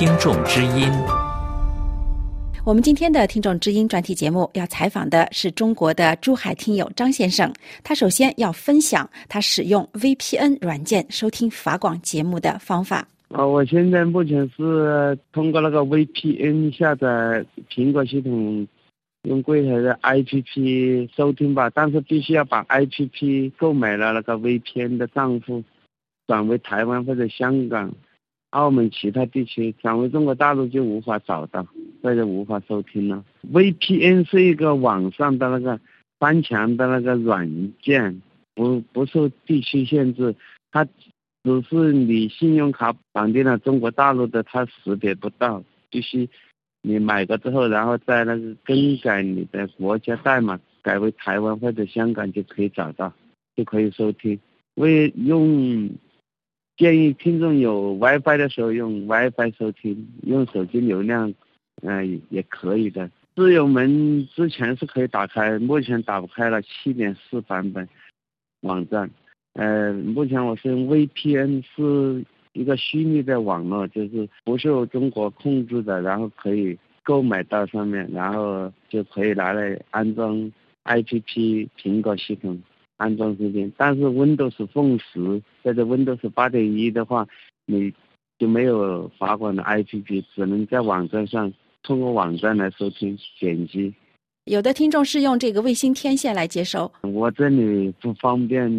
听众之音。我们今天的听众之音专题节目要采访的是中国的珠海听友张先生，他首先要分享他使用 VPN 软件收听法广节目的方法。啊，我现在目前是通过那个 VPN 下载苹果系统，用柜台的 APP 收听吧，但是必须要把 APP 购买了那个 VPN 的账户转为台湾或者香港。澳门其他地区转为中国大陆就无法找到或者无法收听了。VPN 是一个网上的那个翻墙的那个软件，不不受地区限制，它只是你信用卡绑定了中国大陆的，它识别不到，必须你买过之后，然后再那个更改你的国家代码，改为台湾或者香港就可以找到，就可以收听。为用。建议听众有 WiFi 的时候用 WiFi 收听，用手机流量，嗯，也可以的。自由门之前是可以打开，目前打不开了。七点四版本网站，呃，目前我是用 VPN，是一个虚拟的网络，就是不受中国控制的，然后可以购买到上面，然后就可以拿来安装 IPP 苹果系统。安装时间，但是 Windows Phone 十或者 Windows 八点一的话，你就没有法管的 APP，只能在网站上通过网站来收听点击。有的听众是用这个卫星天线来接收，我这里不方便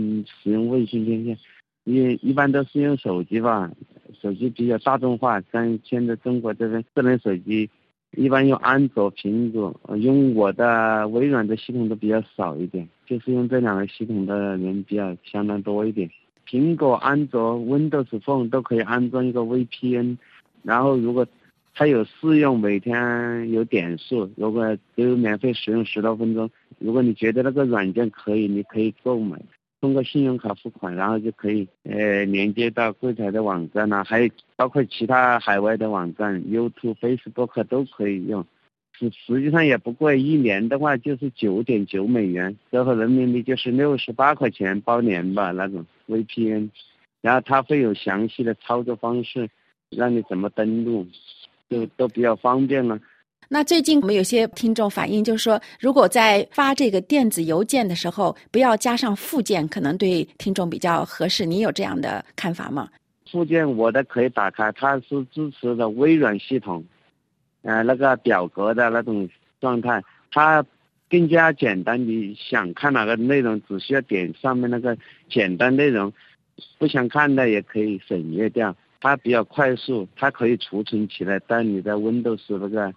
使用卫星天线，一一般都是用手机吧，手机比较大众化，像现在中国这边智能手机。一般用安卓、苹果，用我的微软的系统都比较少一点，就是用这两个系统的人比较相当多一点。苹果、安卓、Windows Phone 都可以安装一个 VPN，然后如果它有试用，每天有点数，如果有免费使用十多分钟，如果你觉得那个软件可以，你可以购买。通过信用卡付款，然后就可以呃连接到柜台的网站呐，还有包括其他海外的网站，YouTube、Facebook 都可以用。实实际上也不贵，一年的话就是九点九美元，折合人民币就是六十八块钱包年吧那种 VPN。然后它会有详细的操作方式，让你怎么登录，就都比较方便了。那最近我们有些听众反映，就是说，如果在发这个电子邮件的时候，不要加上附件，可能对听众比较合适。你有这样的看法吗？附件我的可以打开，它是支持的微软系统，呃，那个表格的那种状态，它更加简单。你想看哪个内容，只需要点上面那个简单内容，不想看的也可以省略掉。它比较快速，它可以储存起来，但你的 Windows 那个。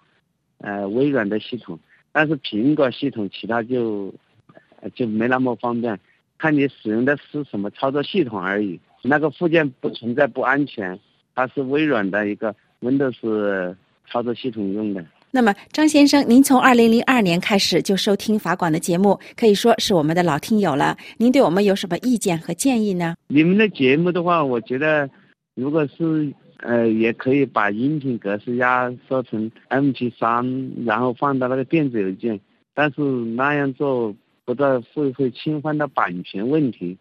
呃，微软的系统，但是苹果系统其他就就没那么方便，看你使用的是什么操作系统而已。那个附件不存在不安全，它是微软的一个 Windows 操作系统用的。那么，张先生，您从二零零二年开始就收听法广的节目，可以说是我们的老听友了。您对我们有什么意见和建议呢？你们的节目的话，我觉得如果是。呃，也可以把音频格式压缩成 MP3，然后放到那个电子邮件，但是那样做不知道会不会侵犯到版权问题。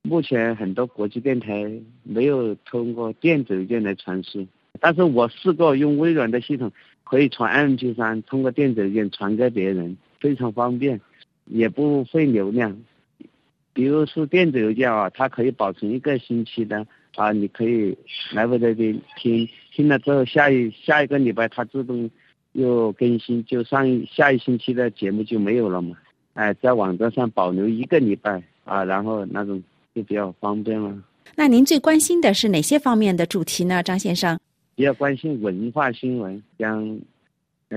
目前很多国际电台没有通过电子邮件来传输，但是我试过用微软的系统，可以传 MP3，通过电子邮件传给别人，非常方便，也不费流量。比如是电子邮件啊，它可以保存一个星期的。啊，你可以来回的听，听了之后下一下一个礼拜它自动又更新，就上一下一星期的节目就没有了嘛。哎，在网站上保留一个礼拜啊，然后那种就比较方便了。那您最关心的是哪些方面的主题呢，张先生？比较关心文化新闻，像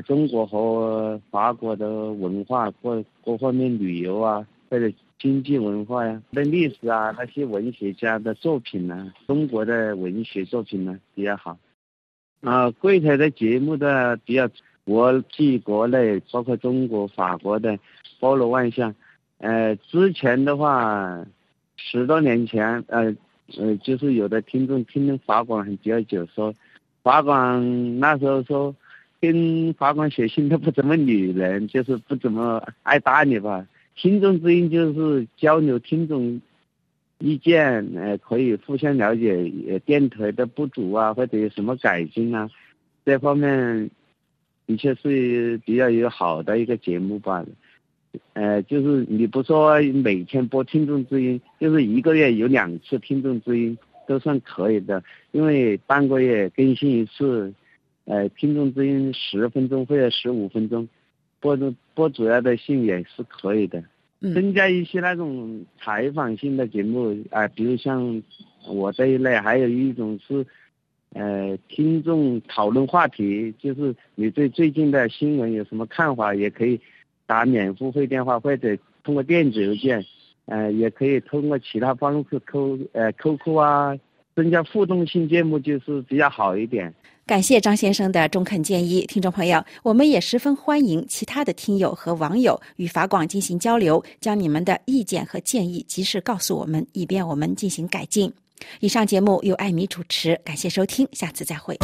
中国和法国的文化各各方面旅游啊，或者。经济文化呀，那历史啊，那些文学家的作品呢，中国的文学作品呢比较好。啊，柜台的节目的比较国际、国内，包括中国、法国的，包罗万象。呃，之前的话，十多年前，呃呃，就是有的听众听法广很比较久，说法广那时候说跟法广写信都不怎么理人，就是不怎么爱搭理吧。听众之音就是交流听众意见，呃，可以互相了解，呃，电台的不足啊，或者有什么改进啊，这方面的确是比较有好的一个节目吧。呃，就是你不说每天播听众之音，就是一个月有两次听众之音都算可以的，因为半个月更新一次，呃，听众之音十分钟或者十五分钟，播主播主要的信也是可以的。增加一些那种采访性的节目啊，比如像我这一类，还有一种是，呃，听众讨论话题，就是你对最近的新闻有什么看法，也可以打免付费电话或者通过电子邮件，呃，也可以通过其他方式扣呃 QQ 啊，增加互动性节目就是比较好一点。感谢张先生的中肯建议，听众朋友，我们也十分欢迎其他的听友和网友与法广进行交流，将你们的意见和建议及时告诉我们，以便我们进行改进。以上节目由艾米主持，感谢收听，下次再会。